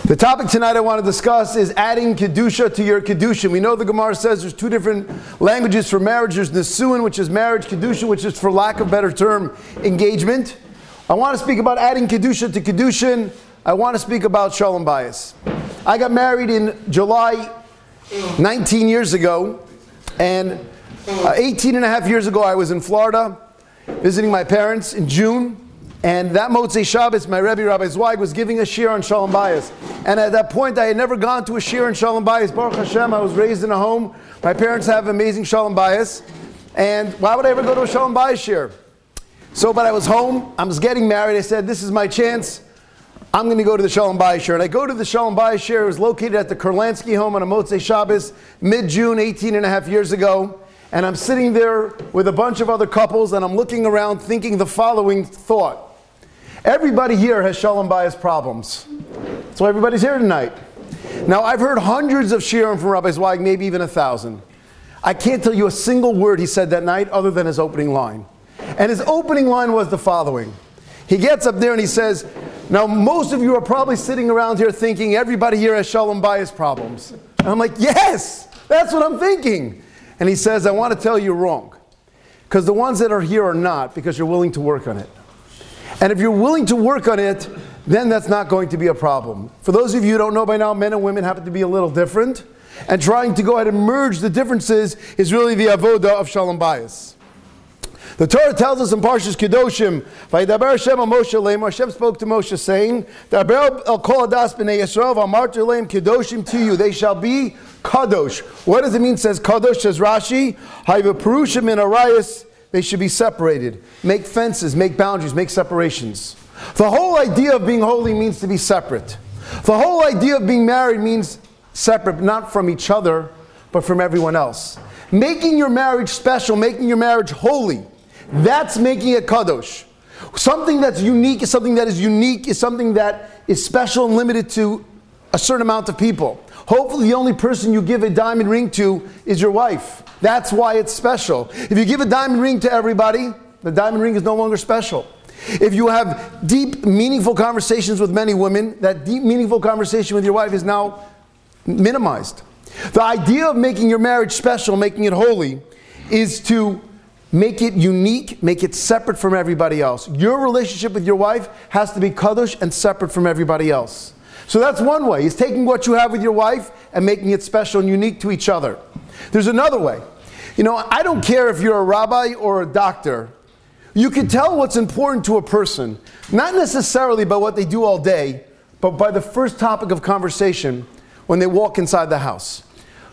The topic tonight I want to discuss is adding kedusha to your kedushin. We know the Gemara says there's two different languages for marriage. There's nisuin, which is marriage, kedusha, which is, for lack of better term, engagement. I want to speak about adding kedusha to kedushin. I want to speak about shalom bayis. I got married in July 19 years ago, and uh, 18 and a half years ago I was in Florida visiting my parents in June. And that Motzei Shabbos, my Rebbe Rabbi Zweig was giving a shiur on Shalom Bayis. And at that point, I had never gone to a shiur on Shalom Bayis. Baruch Hashem, I was raised in a home. My parents have amazing Shalom Bayis. And why would I ever go to a Shalom Bayis shiur? So, but I was home. I was getting married. I said, this is my chance. I'm going to go to the Shalom Bayis shiur. And I go to the Shalom Bayis shiur. It was located at the Kurlansky home on a Motzei Shabbos, mid-June, 18 and a half years ago. And I'm sitting there with a bunch of other couples, and I'm looking around thinking the following thought. Everybody here has Shalom Bayis problems. So everybody's here tonight. Now, I've heard hundreds of shiurim from Rabbi Zweig, maybe even a thousand. I can't tell you a single word he said that night other than his opening line. And his opening line was the following. He gets up there and he says, Now, most of you are probably sitting around here thinking everybody here has Shalom Bayis problems. And I'm like, Yes, that's what I'm thinking. And he says, I want to tell you wrong. Because the ones that are here are not, because you're willing to work on it. And if you're willing to work on it, then that's not going to be a problem. For those of you who don't know by now, men and women happen to be a little different. And trying to go ahead and merge the differences is really the avoda of Shalom Bayis. The Torah tells us in Parshas Kedoshim, "Vayidaber Hashem Moshe leim." Hashem spoke to Moshe, saying, "Daber el kol adas b'nei Yisrael v'amartu leim kedoshim to you. They shall be kadosh." What does it mean? Says kadosh. Says Rashi, "Hayva perushim in arayis." They should be separated. Make fences, make boundaries, make separations. The whole idea of being holy means to be separate. The whole idea of being married means separate, not from each other, but from everyone else. Making your marriage special, making your marriage holy, that's making it kadosh. Something that's unique is something that is unique, is something that is special and limited to a certain amount of people. Hopefully, the only person you give a diamond ring to is your wife. That's why it's special. If you give a diamond ring to everybody, the diamond ring is no longer special. If you have deep, meaningful conversations with many women, that deep, meaningful conversation with your wife is now minimized. The idea of making your marriage special, making it holy, is to make it unique, make it separate from everybody else. Your relationship with your wife has to be kadosh and separate from everybody else. So that's one way, is taking what you have with your wife and making it special and unique to each other. There's another way. You know, I don't care if you're a rabbi or a doctor. You can tell what's important to a person, not necessarily by what they do all day, but by the first topic of conversation when they walk inside the house.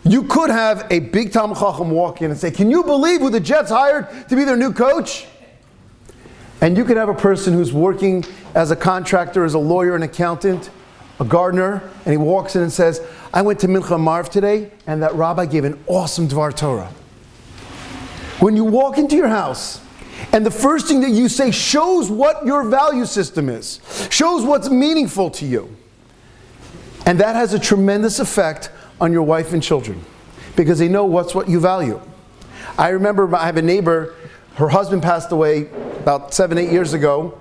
You could have a big Talmid Chacham walk in and say, Can you believe who the Jets hired to be their new coach? And you could have a person who's working as a contractor, as a lawyer, an accountant, a gardener, and he walks in and says, I went to Mincha Maariv today, and that rabbi gave an awesome Dvar Torah. When you walk into your house, and the first thing that you say shows what your value system is, shows what's meaningful to you. And that has a tremendous effect on your wife and children because they know what's what you value. I remember I have a neighbor, her husband passed away about seven, eight years ago,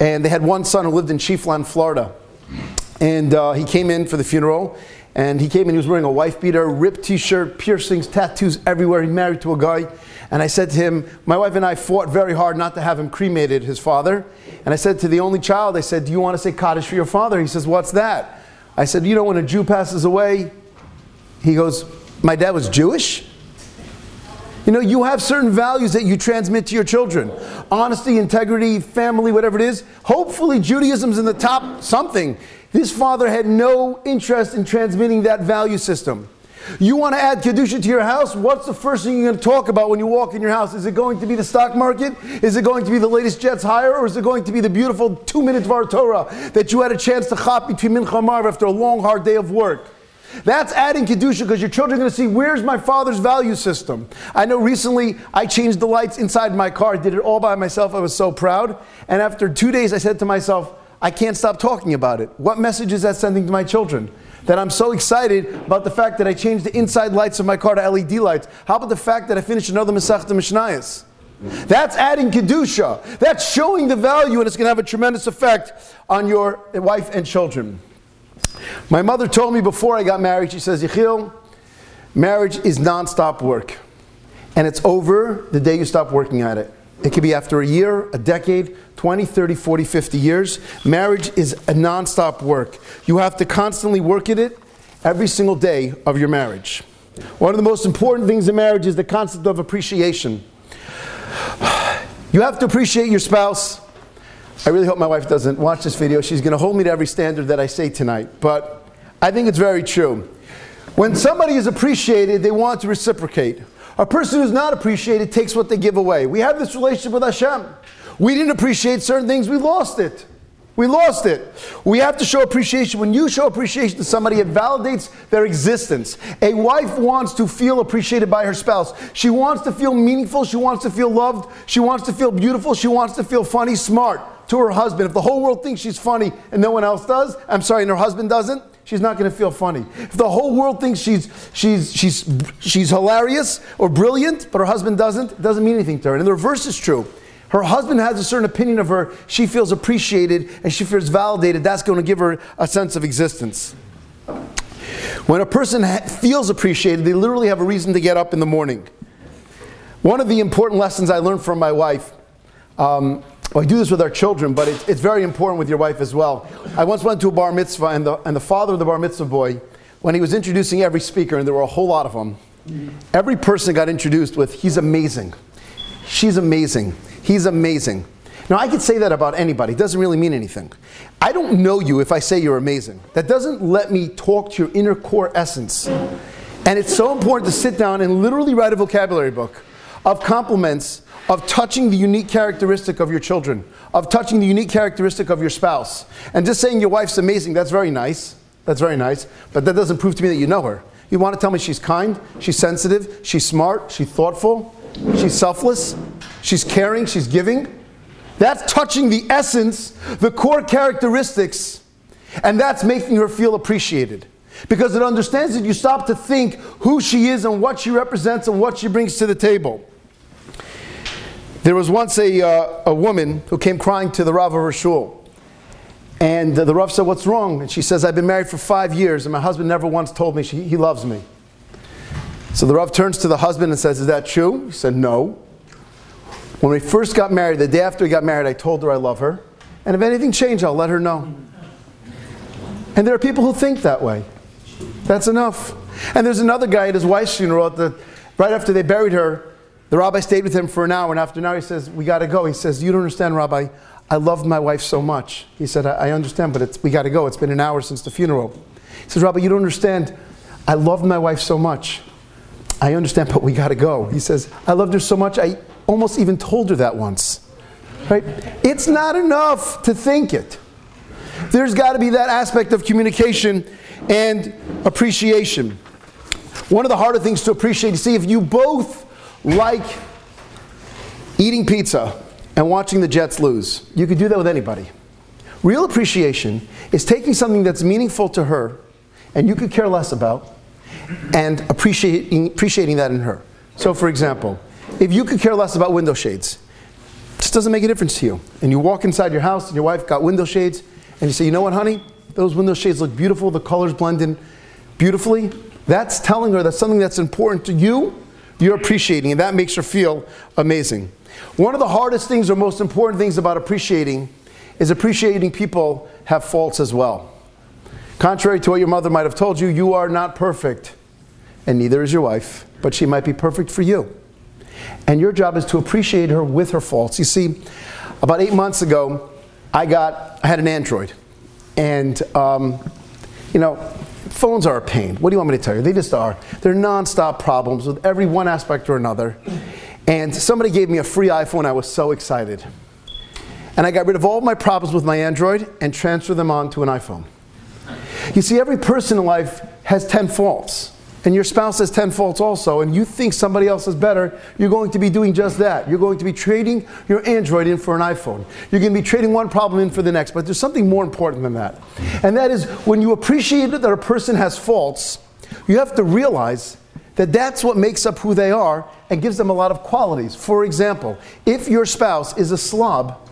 and they had one son who lived in Chiefland, Florida. And uh, he came in for the funeral, and he came in, he was wearing a wife beater, ripped t shirt, piercings, tattoos everywhere. He married to a guy. And I said to him, My wife and I fought very hard not to have him cremated, his father. And I said to the only child, I said, Do you want to say Kaddish for your father? He says, What's that? I said, You know, when a Jew passes away, he goes, My dad was Jewish? You know, you have certain values that you transmit to your children honesty, integrity, family, whatever it is. Hopefully, Judaism's in the top something. This father had no interest in transmitting that value system. You want to add Kedusha to your house? What's the first thing you're going to talk about when you walk in your house? Is it going to be the stock market? Is it going to be the latest Jets hire? Or is it going to be the beautiful two minute Dvar Torah that you had a chance to chop between Mincha and Maariv after a long, hard day of work? That's adding Kedusha because your children are going to see where's my father's value system. I know recently I changed the lights inside my car, did it all by myself. I was so proud. And after two days, I said to myself, I can't stop talking about it. What message is that sending to my children? That I'm so excited about the fact that I changed the inside lights of my car to LED lights. How about the fact that I finished another Masechta Mishnayos? That's adding Kedusha. That's showing the value, and it's going to have a tremendous effect on your wife and children. My mother told me before I got married, she says, Yechiel, marriage is non-stop work. And it's over the day you stop working at it. It could be after a year, a decade, 20, 30, 40, 50 years. Marriage is a non-stop work. You have to constantly work at it every single day of your marriage. One of the most important things in marriage is the concept of appreciation. You have to appreciate your spouse. I really hope my wife doesn't watch this video. She's going to hold me to every standard that I say tonight. But I think it's very true. When somebody is appreciated, they want to reciprocate. A person who's not appreciated takes what they give away. We have this relationship with Hashem. We didn't appreciate certain things, we lost it. We lost it. We have to show appreciation. When you show appreciation to somebody, it validates their existence. A wife wants to feel appreciated by her spouse. She wants to feel meaningful. She wants to feel loved. She wants to feel beautiful. She wants to feel funny, smart to her husband. If the whole world thinks she's funny and no one else does, I'm sorry, and her husband doesn't, she's not going to feel funny. If the whole world thinks she's, she's, she's, she's hilarious or brilliant, but her husband doesn't, it doesn't mean anything to her. And the reverse is true. Her husband has a certain opinion of her, she feels appreciated and she feels validated. That's going to give her a sense of existence. When a person ha- feels appreciated, they literally have a reason to get up in the morning. One of the important lessons I learned from my wife, um, well, I do this with our children, but it's, it's, very important with your wife as well. I once went to a bar mitzvah, and the, and the father of the bar mitzvah boy, when he was introducing every speaker, and there were a whole lot of them, every person got introduced with, He's amazing. She's amazing. He's amazing. Now, I could say that about anybody. It doesn't really mean anything. I don't know you if I say you're amazing. That doesn't let me talk to your inner core essence. And it's so important to sit down and literally write a vocabulary book of compliments, of touching the unique characteristic of your children, of touching the unique characteristic of your spouse. And just saying your wife's amazing, that's very nice. That's very nice. But that doesn't prove to me that you know her. You want to tell me she's kind, she's sensitive, she's smart, she's thoughtful, she's selfless, she's caring, she's giving. That's touching the essence, the core characteristics, and that's making her feel appreciated. Because it understands that you stop to think who she is and what she represents and what she brings to the table. There was once a, uh, a woman who came crying to the Rav of her shul. And the Rav said, What's wrong? And she says, I've been married for five years and my husband never once told me she, he loves me. So the Rav turns to the husband and says, Is that true? He said, No. When we first got married, the day after we got married, I told her I love her. And if anything changed, I'll let her know. And there are people who think that way. That's enough. And there's another guy at his wife's funeral, the, right after they buried her, the rabbi stayed with him for an hour, and after an hour he says, We got to go. He says, You don't understand, Rabbi. I loved my wife so much. He said, I, I understand, but we got to go. It's been an hour since the funeral. He says, Rabbi, you don't understand. I loved my wife so much. I understand, but we got to go. He says, I loved her so much, I almost even told her that once. Right? It's not enough to think it. There's got to be that aspect of communication and appreciation. One of the harder things to appreciate, you see, if you both like eating pizza and watching the Jets lose, you could do that with anybody. Real appreciation is taking something that's meaningful to her and you could care less about and appreciating, appreciating that in her. So, for example, if you could care less about window shades, this doesn't make a difference to you. And you walk inside your house and your wife got window shades, and you say, you know what, honey? Those window shades look beautiful, the colors blend in beautifully. That's telling her that something that's important to you, you're appreciating, and that makes her feel amazing. One of the hardest things or most important things about appreciating is appreciating people have faults as well. Contrary to what your mother might have told you, you are not perfect, and neither is your wife, but she might be perfect for you. And your job is to appreciate her with her faults. You see, about eight months ago, I got I had an Android, and um, you know, phones are a pain. What do you want me to tell you? They just are. They're nonstop problems with every one aspect or another. And somebody gave me a free iPhone. I was so excited, and I got rid of all my problems with my Android and transferred them onto an iPhone. You see, every person in life has 10 faults. And your spouse has 10 faults also, and you think somebody else is better, you're going to be doing just that. You're going to be trading your Android in for an iPhone. You're going to be trading one problem in for the next, but there's something more important than that. And that is when you appreciate that a person has faults, you have to realize that that's what makes up who they are and gives them a lot of qualities. For example, if your spouse is a slob,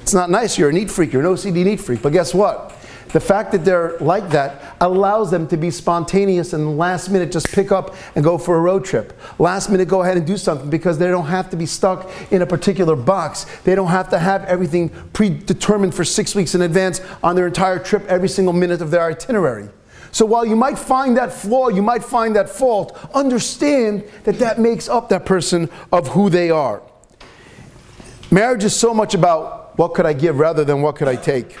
it's not nice, you're a neat freak, you're an OCD neat freak, but guess what? The fact that they're like that allows them to be spontaneous and last minute just pick up and go for a road trip. Last minute go ahead and do something because they don't have to be stuck in a particular box. They don't have to have everything predetermined for six weeks in advance on their entire trip, every single minute of their itinerary. So while you might find that flaw, you might find that fault, understand that that makes up that person of who they are. Marriage is so much about what could I give rather than what could I take.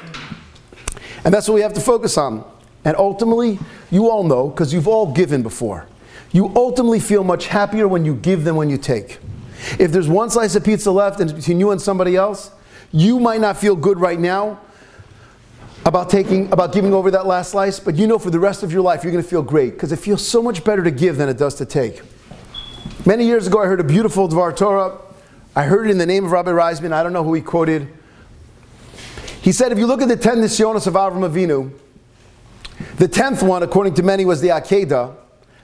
And that's what we have to focus on. And ultimately, you all know, because you've all given before, you ultimately feel much happier when you give than when you take. If there's one slice of pizza left and it's between you and somebody else, you might not feel good right now about taking about giving over that last slice, but you know for the rest of your life you're going to feel great because it feels so much better to give than it does to take. Many years ago I heard a beautiful Dvar Torah. I heard it in the name of Rabbi Reisman. I don't know who he quoted. He said, if you look at the ten nisyonos of Avram Avinu, the tenth one, according to many, was the Akedah.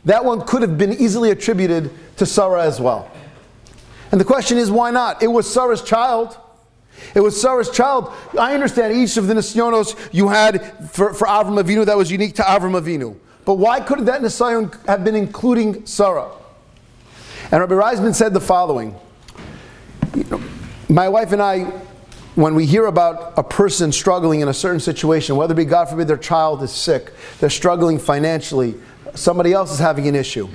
That one could have been easily attributed to Sarah as well. And the question is, why not? It was Sarah's child. It was Sarah's child. I understand each of the Nisyonos you had for, for Avram Avinu that was unique to Avram Avinu. But why couldn't that Nisyon have been including Sarah? And Rabbi Reisman said the following My wife and I, when we hear about a person struggling in a certain situation, whether it be God forbid their child is sick, they're struggling financially, somebody else is having an issue,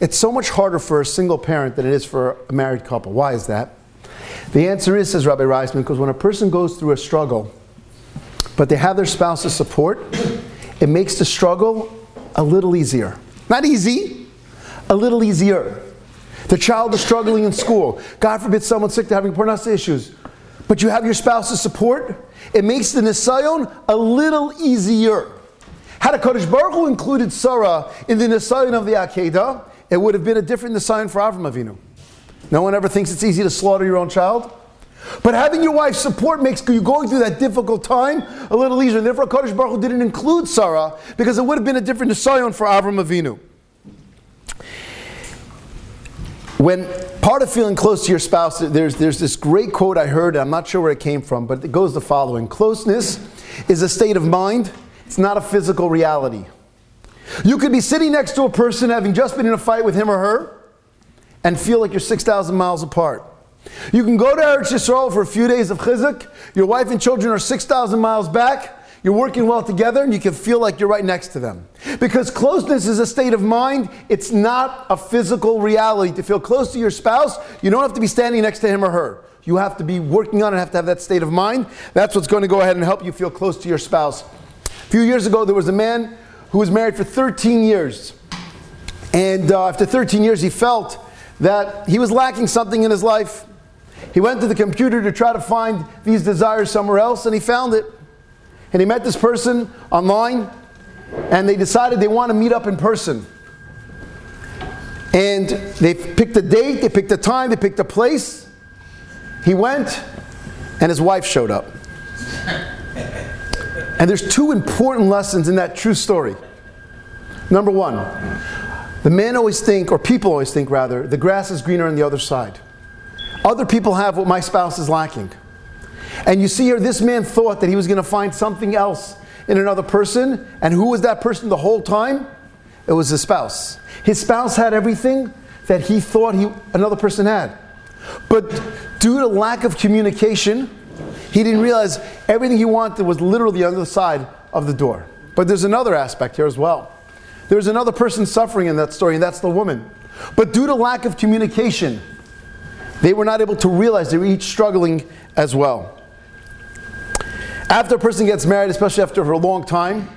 it's so much harder for a single parent than it is for a married couple. Why is that? The answer is, says Rabbi Reisman, because when a person goes through a struggle, but they have their spouse's support, it makes the struggle a little easier. Not easy, a little easier. The child is struggling in school. God forbid someone's sick, they're having parnasa issues. But you have your spouse's support, it makes the Nisayon a little easier. HaKadosh Baruch Hu included Sarah in the Nisayon of the Akedah, it would have been a different Nisayon for Avram Avinu. No one ever thinks it's easy to slaughter your own child. But having your wife's support makes you going through that difficult time a little easier. And therefore, Kadosh Baruch Hu didn't include Sarah because it would have been a different Nisayon for Avram Avinu. When part of feeling close to your spouse, there's, there's this great quote I heard, I'm not sure where it came from, but it goes the following Closeness is a state of mind, it's not a physical reality. You could be sitting next to a person having just been in a fight with him or her and feel like you're 6,000 miles apart. You can go to Eretz Yisrael for a few days of chizuk, your wife and children are 6,000 miles back, you're working well together, and you can feel like you're right next to them. Because closeness is a state of mind, it's not a physical reality. To feel close to your spouse, you don't have to be standing next to him or her. You have to be working on it, have to have that state of mind. That's what's going to go ahead and help you feel close to your spouse. A few years ago, there was a man who was married for 13 years. And uh, after 13 years, he felt that he was lacking something in his life. He went to the computer to try to find these desires somewhere else, and he found it. And he met this person online, and they decided they want to meet up in person. And they picked a date, they picked a time, they picked a place. He went, and his wife showed up. And there's two important lessons in that true story. Number one, the man always think, or people always think rather, the grass is greener on the other side. Other people have what my spouse is lacking. And you see here, this man thought that he was going to find something else in another person. And who was that person the whole time? It was his spouse. His spouse had everything that he thought he, another person had. But due to lack of communication, he didn't realize everything he wanted was literally on the other side of the door. But there's another aspect here as well. There's another person suffering in that story, and that's the woman. But due to lack of communication, they were not able to realize they were each struggling as well. After a person gets married, especially after a long time,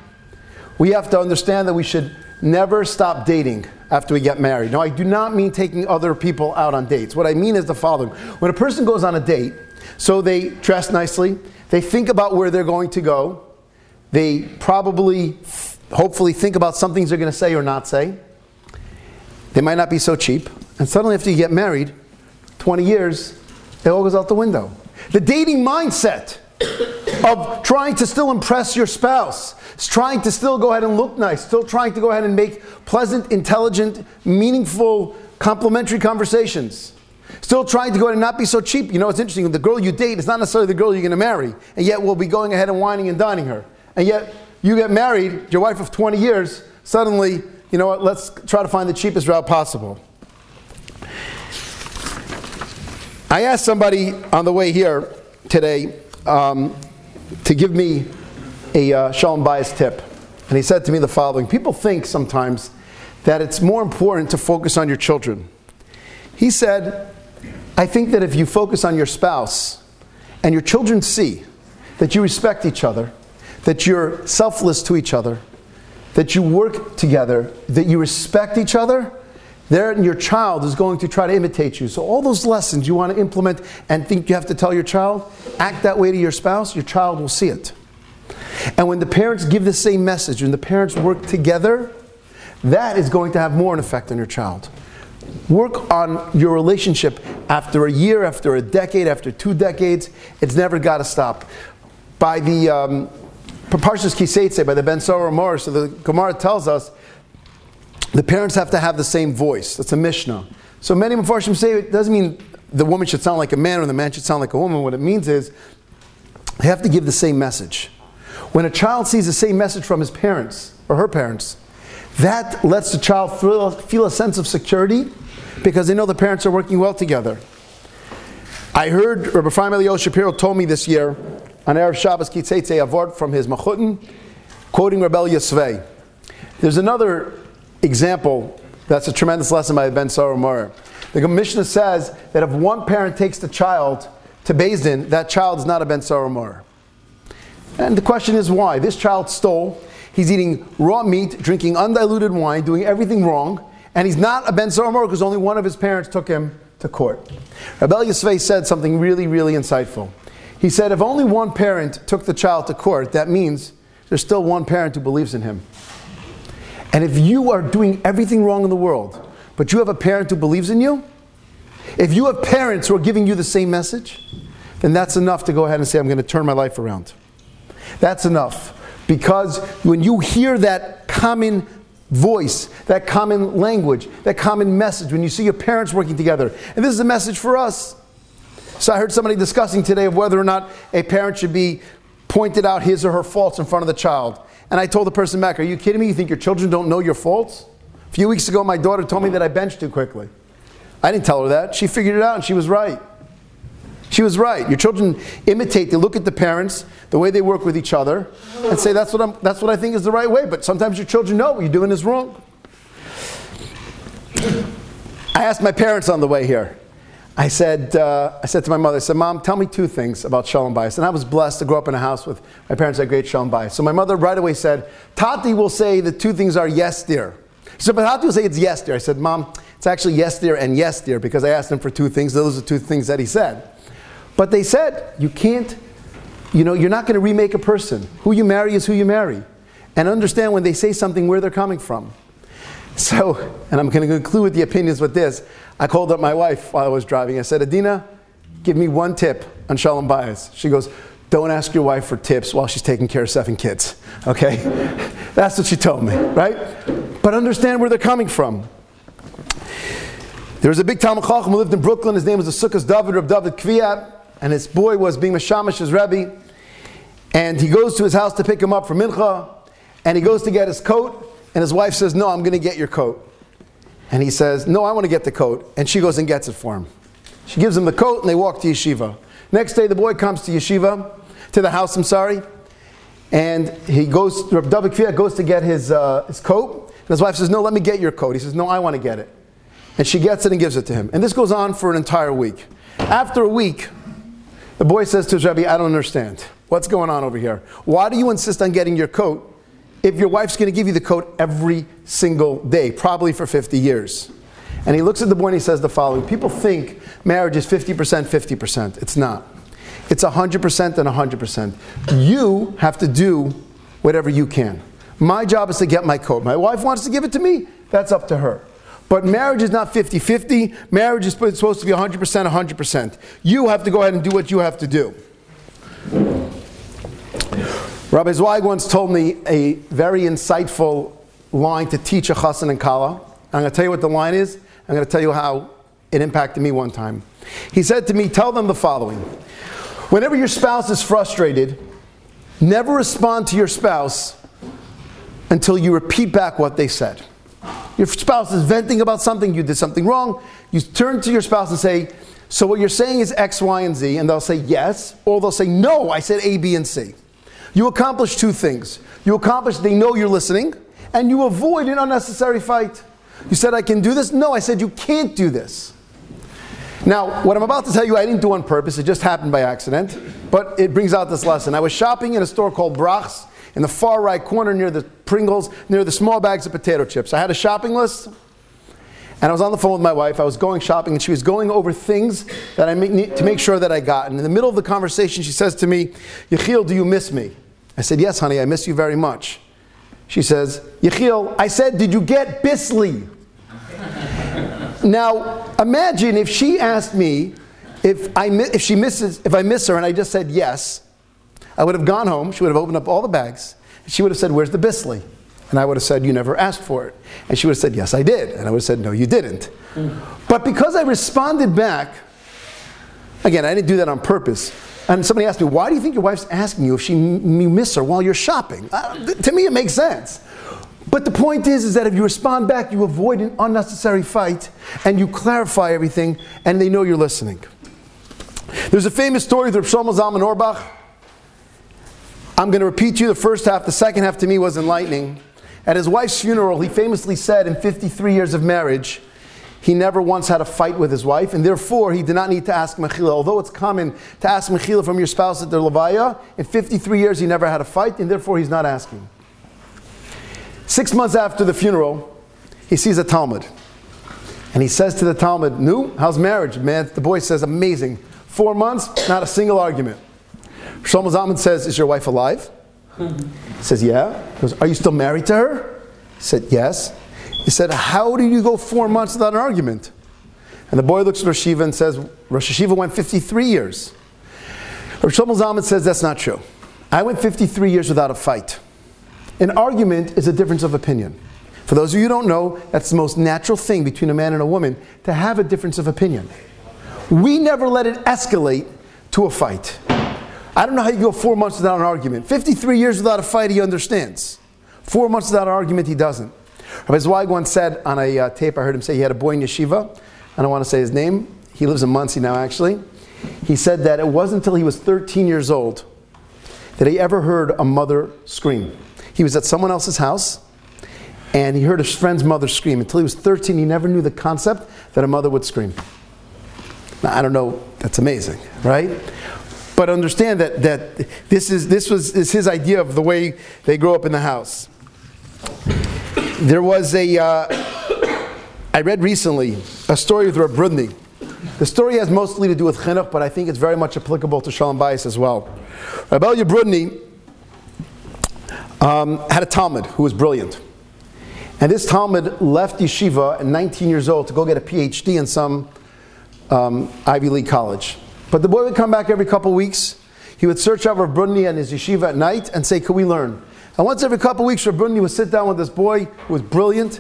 we have to understand that we should never stop dating after we get married. Now, I do not mean taking other people out on dates. What I mean is the following when a person goes on a date, so they dress nicely, they think about where they're going to go, they probably hopefully think about some things they're going to say or not say. They might not be so cheap. And suddenly, after you get married, 20 years, it all goes out the window. The dating mindset of trying to still impress your spouse, It's trying to still go ahead and look nice, still trying to go ahead and make pleasant, intelligent, meaningful, complimentary conversations. Still trying to go ahead and not be so cheap. You know, it's interesting. The girl you date is not necessarily the girl you're going to marry. And yet we'll be going ahead and whining and dining her. And yet you get married, your wife of 20 years, suddenly, you know what, let's try to find the cheapest route possible. I asked somebody on the way here today um, to give me a uh, Shalom Bayis tip. And he said to me the following People think sometimes that it's more important to focus on your children. He said, I think that if you focus on your spouse and your children see that you respect each other, that you're selfless to each other, that you work together, that you respect each other, then your child is going to try to imitate you. So, all those lessons you want to implement and think you have to tell your child, act that way to your spouse, your child will see it. And when the parents give the same message, when the parents work together, that is going to have more an effect on your child. Work on your relationship after a year, after a decade, after two decades. It's never got to stop. By the um, Parshas Ki Seitzei, by the Ben Sorer U'Moreh, so the Gemara tells us the parents have to have the same voice. That's a Mishnah. So many Mepharshim say it doesn't mean the woman should sound like a man or the man should sound like a woman. What it means is they have to give the same message. When a child sees the same message from his parents or her parents, that lets the child feel, feel a sense of security because they know the parents are working well together. I heard Rabbi Chaim Eliyahu Shapiro told me this year on Erev Shabbos Ki Seitzei Avot from his Machutin, quoting Reb Elyashiv. There's another example that's a tremendous lesson by Ben Sorer The Mishnah says that if one parent takes the child to Beis Din, that child is not a Ben Sorer And the question is why? This child stole, he's eating raw meat, drinking undiluted wine, doing everything wrong, and he's not a Ben Sorer because only one of his parents took him to court. Reb Elyashiv said something really, really insightful. He said, if only one parent took the child to court, that means there's still one parent who believes in him. And if you are doing everything wrong in the world, but you have a parent who believes in you, if you have parents who are giving you the same message, then that's enough to go ahead and say, I'm going to turn my life around. That's enough. Because when you hear that common voice, that common language, that common message, when you see your parents working together, and this is a message for us. So I heard somebody discussing today of whether or not a parent should be pointed out his or her faults in front of the child. And I told the person back, Are you kidding me? You think your children don't know your faults? A few weeks ago, my daughter told me that I benched too quickly. I didn't tell her that. She figured it out and she was right. She was right. Your children imitate, they look at the parents, the way they work with each other, and say, That's what, I'm, that's what I think is the right way. But sometimes your children know what you're doing is wrong. I asked my parents on the way here. I said, uh, I said to my mother, I said, Mom, tell me two things about Shalom Bayis. And I was blessed to grow up in a house with my parents had great Shalom Bayis. So my mother right away said, Tati will say the two things are yes, dear. She said, but Tati will say it's yes, dear. I said, Mom, it's actually yes, dear, and yes, dear, because I asked him for two things. Those are two things that he said. But they said, you can't, you know, you're not going to remake a person. Who you marry is who you marry. And understand when they say something where they're coming from. So, and I'm going to conclude with the opinions with this. I called up my wife while I was driving. I said, Adina, give me one tip on Shalom Bayis. She goes, don't ask your wife for tips while she's taking care of seven kids. Okay? That's what she told me, right? But understand where they're coming from. There was a big Talmid Chacham who lived in Brooklyn. His name was the Sukkot David of David Kviat, and his boy was being Mashamash, his Rebbe. And he goes to his house to pick him up for Mincha, and he goes to get his coat, and his wife says, No, I'm going to get your coat. And he says, No, I want to get the coat. And she goes and gets it for him. She gives him the coat and they walk to yeshiva. Next day, the boy comes to yeshiva, to the house, I'm sorry, and he goes, David Kviat goes to get his, uh, his coat. And his wife says, No, let me get your coat. He says, No, I want to get it. And she gets it and gives it to him. And this goes on for an entire week. After a week, the boy says to his Rebbe, I don't understand. What's going on over here? Why do you insist on getting your coat if your wife's going to give you the coat every single day, probably for 50 years. And he looks at the boy and he says the following People think marriage is 50%, 50%. It's not. It's 100% and 100%. You have to do whatever you can. My job is to get my coat. My wife wants to give it to me, that's up to her. But marriage is not 50 50. Marriage is supposed to be 100%, 100%. You have to go ahead and do what you have to do. Rabbi Zweig once told me a very insightful line to teach a chassan and kala. I'm going to tell you what the line is. I'm going to tell you how it impacted me one time. He said to me, Tell them the following Whenever your spouse is frustrated, never respond to your spouse until you repeat back what they said. Your spouse is venting about something, you did something wrong. You turn to your spouse and say, So what you're saying is X, Y, and Z, and they'll say yes, or they'll say, No, I said A, B, and C. You accomplish two things. You accomplish they know you're listening, and you avoid an unnecessary fight. You said, I can do this? No, I said, You can't do this. Now, what I'm about to tell you, I didn't do on purpose, it just happened by accident, but it brings out this lesson. I was shopping in a store called Brach's in the far right corner near the Pringles, near the small bags of potato chips. I had a shopping list, and I was on the phone with my wife. I was going shopping, and she was going over things that I need to make sure that I got. And in the middle of the conversation, she says to me, Yechiel, do you miss me? I said, Yes, honey, I miss you very much. She says, Yechiel, I said, Did you get Bissli? now, imagine if she asked me if, I, if she misses, if I miss her, and I just said yes, I would have gone home, she would have opened up all the bags, she would have said, Where's the Bissli? And I would have said, You never asked for it. And she would have said, Yes, I did. And I would have said, No, you didn't. But because I responded back, again, I didn't do that on purpose. And somebody asked me, Why do you think your wife's asking you if she, you miss her while you're shopping? Uh, to me, it makes sense. But the point is, is that if you respond back, you avoid an unnecessary fight and you clarify everything and they know you're listening. There's a famous story of Shlomo Zalman Auerbach I'm going to repeat to you the first half. The second half to me was enlightening. At his wife's funeral, he famously said in 53 years of marriage, he never once had a fight with his wife, and therefore he did not need to ask Mechila. Although it's common to ask Mechila from your spouse at their Levaya, in 53 years he never had a fight, and therefore he's not asking. Six months after the funeral, he sees a Talmid. And he says to the Talmid, Nu, how's marriage? Man, the boy says, amazing. Four months, not a single argument. Shlomo Zalman says, Is your wife alive? He says, Yeah. He goes, Are you still married to her? He said, Yes. He said, How did you go four months without an argument? And the boy looks at Rosh Yeshiva and says, Rosh Yeshiva went 53 years. Rosh Zalman says, That's not true. I went 53 years without a fight. An argument is a difference of opinion. For those of you who don't know, that's the most natural thing between a man and a woman to have a difference of opinion. We never let it escalate to a fight. I don't know how you go four months without an argument. 53 years without a fight, he understands. Four months without an argument, he doesn't. Rabbi Zweig once said on a uh, tape, I heard him say he had a boy in yeshiva. I don't want to say his name. He lives in Monsey now, actually. He said that it wasn't until he was 13 years old that he ever heard a mother scream. He was at someone else's house and he heard his friend's mother scream. Until he was 13, he never knew the concept that a mother would scream. Now, I don't know, that's amazing, right? But understand that, that this, is, this was is his idea of the way they grow up in the house. There was a. Uh, I read recently a story with Reb Brudny. The story has mostly to do with chinuch, but I think it's very much applicable to Shalom Bayis as well. Rabbi Brudny um, had a Talmid who was brilliant. And this Talmid left yeshiva at 19 years old to go get a PhD in some um, Ivy League college. But the boy would come back every couple weeks. He would search out Rav Brudny and his yeshiva at night and say, Could we learn? And once every couple weeks, Rav Brudny would sit down with this boy who was brilliant.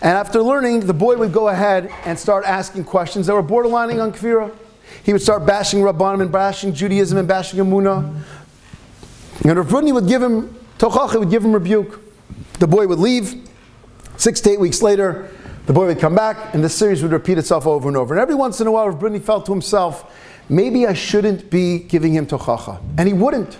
And after learning, the boy would go ahead and start asking questions that were borderlining on kfira. He would start bashing Rabbanim and bashing Judaism and bashing Emunah. And Rav Brudny would give him tochacha, would give him rebuke. The boy would leave. Six to eight weeks later, the boy would come back, and the series would repeat itself over and over. And every once in a while, Rav Brudny felt to himself, maybe I shouldn't be giving him tochacha. And he wouldn't.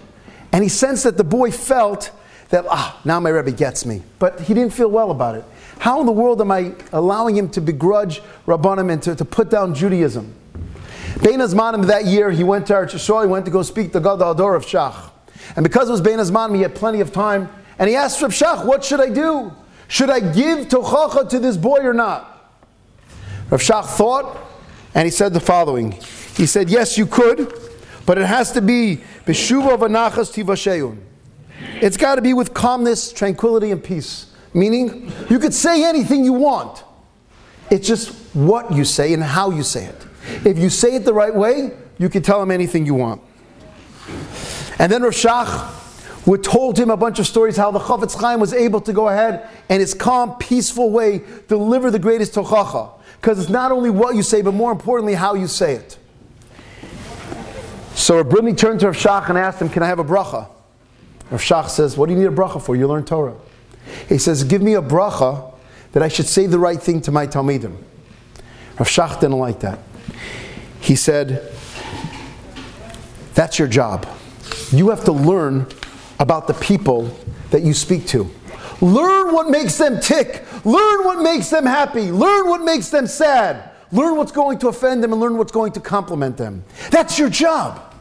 And he sensed that the boy felt that, ah, now my Rebbe gets me. But he didn't feel well about it. How in the world am I allowing him to begrudge Rabbanim and to, to put down Judaism? Bein Hazmanim that year, he went to Eretz he went to go speak the Gadol HaDor of Shach. And because it was Bein Hazmanim, he had plenty of time. And he asked Reb Shach, what should I do? Should I give tochacha to this boy or not? Rav Shach thought, and he said the following. He said, Yes, you could, but it has to be Beshuva Vanachas Tivasheun. It's got to be with calmness, tranquility, and peace. Meaning, you could say anything you want. It's just what you say and how you say it. If you say it the right way, you can tell him anything you want. And then Rav Shach would told him a bunch of stories how the Chafetz Chaim was able to go ahead and in his calm, peaceful way deliver the greatest tochacha. Because it's not only what you say, but more importantly, how you say it. So Rav turned to Rav Shach and asked him, Can I have a bracha? Rav Shach says, What do you need a bracha for? You learn Torah. He He says, Give me a bracha that I should say the right thing to my Talmidim. Rav Shach didn't like that. He said, That's your job. You have to learn about the people that you speak to. Learn what makes them tick. Learn what makes them happy. Learn what makes them sad. Learn what's going to offend them and learn what's going to compliment them. That's your job.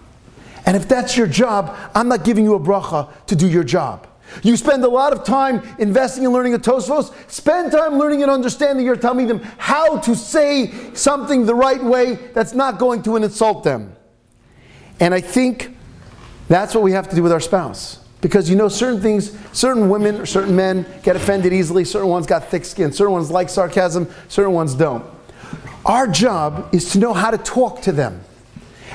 And if that's your job, I'm not giving you a bracha to do your job. You spend a lot of time investing in learning a Tosfos. Spend time learning and understanding your Talmidim how to say something the right way that's not going to insult them. And I think that's what we have to do with our spouse. Because you know, certain things, certain women or certain men get offended easily, certain ones got thick skin, certain ones like sarcasm, certain ones don't. Our job is to know how to talk to them.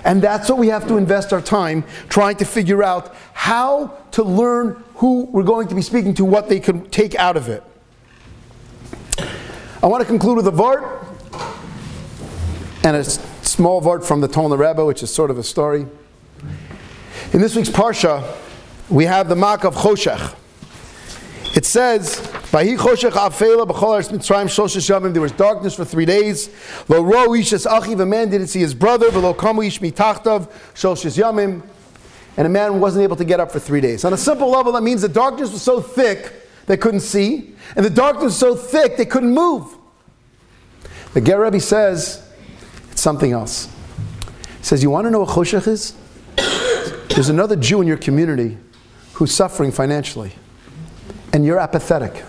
And that's what we have to invest our time trying to figure out how to learn who we're going to be speaking to, what they can take out of it. I want to conclude with a Vart and a small Vart from the Tolna Rebbe, which is sort of a story. In this week's Parsha, we have the Makkas Choshech. It says, there was darkness for three days. Ishas achiv, a man didn't see his brother. Ish. And a man wasn't able to get up for three days. On a simple level, that means the darkness was so thick they couldn't see, and the darkness was so thick they couldn't move. The Ger Rebbe says it's something else. He says, You want to know what choshech is? There's another Jew in your community who's suffering financially, and you're apathetic.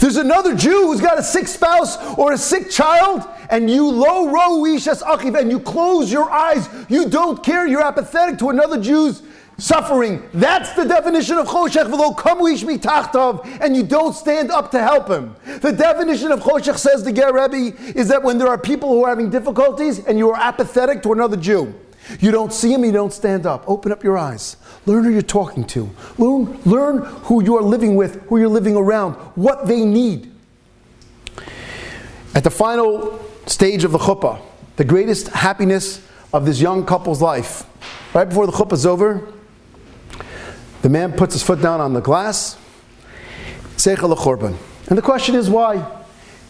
There's another Jew who's got a sick spouse or a sick child, and you low row ishas achiv, and you close your eyes. You don't care. You're apathetic to another Jew's suffering. That's the definition of choshech. V'lo kamu ish and you don't stand up to help him. The definition of choshech says the Ger Rebbe is that when there are people who are having difficulties and you are apathetic to another Jew. You don't see him, you don't stand up. Open up your eyes. Learn who you're talking to. Learn, learn who you are living with, who you're living around, what they need. At the final stage of the chuppah, the greatest happiness of this young couple's life, right before the chuppah is over, the man puts his foot down on the glass, seichel chorban. And the question is why?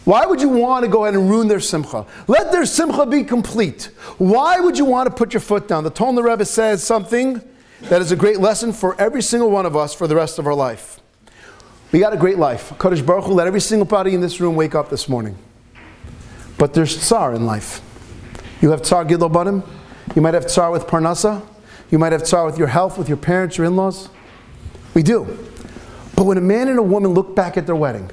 Why would you want to go ahead and ruin their simcha? Let their simcha be complete. Why would you want to put your foot down? The Tolna Rebbe says something that is a great lesson for every single one of us for the rest of our life. We got a great life. Kadosh Baruch Hu let every single body in this room wake up this morning. But there's tsar in life. You have tsar gidol banim. You might have tsar with parnasa. You might have tsar with your health, with your parents, your in-laws. We do. But when a man and a woman look back at their wedding,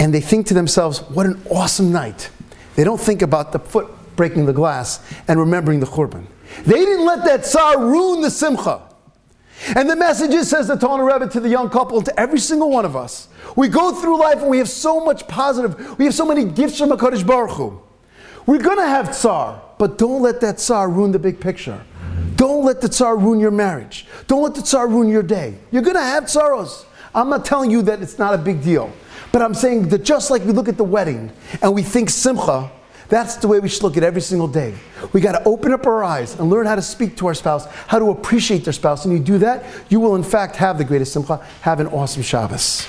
and they think to themselves, what an awesome night. They don't think about the foot breaking the glass and remembering the churban. They didn't let that tsar ruin the simcha. And the message is, says the Tolna Rebbe to the young couple, to every single one of us. We go through life and we have so much positive, we have so many gifts from HaKadosh Baruch Hu. We're going to have tsar, but don't let that tsar ruin the big picture. Don't let the tsar ruin your marriage. Don't let the tsar ruin your day. You're going to have tsaros. I'm not telling you that it's not a big deal. But I'm saying that just like we look at the wedding and we think simcha, that's the way we should look at every single day. We got to open up our eyes and learn how to speak to our spouse, how to appreciate their spouse. And you do that, you will in fact have the greatest simcha, have an awesome Shabbos.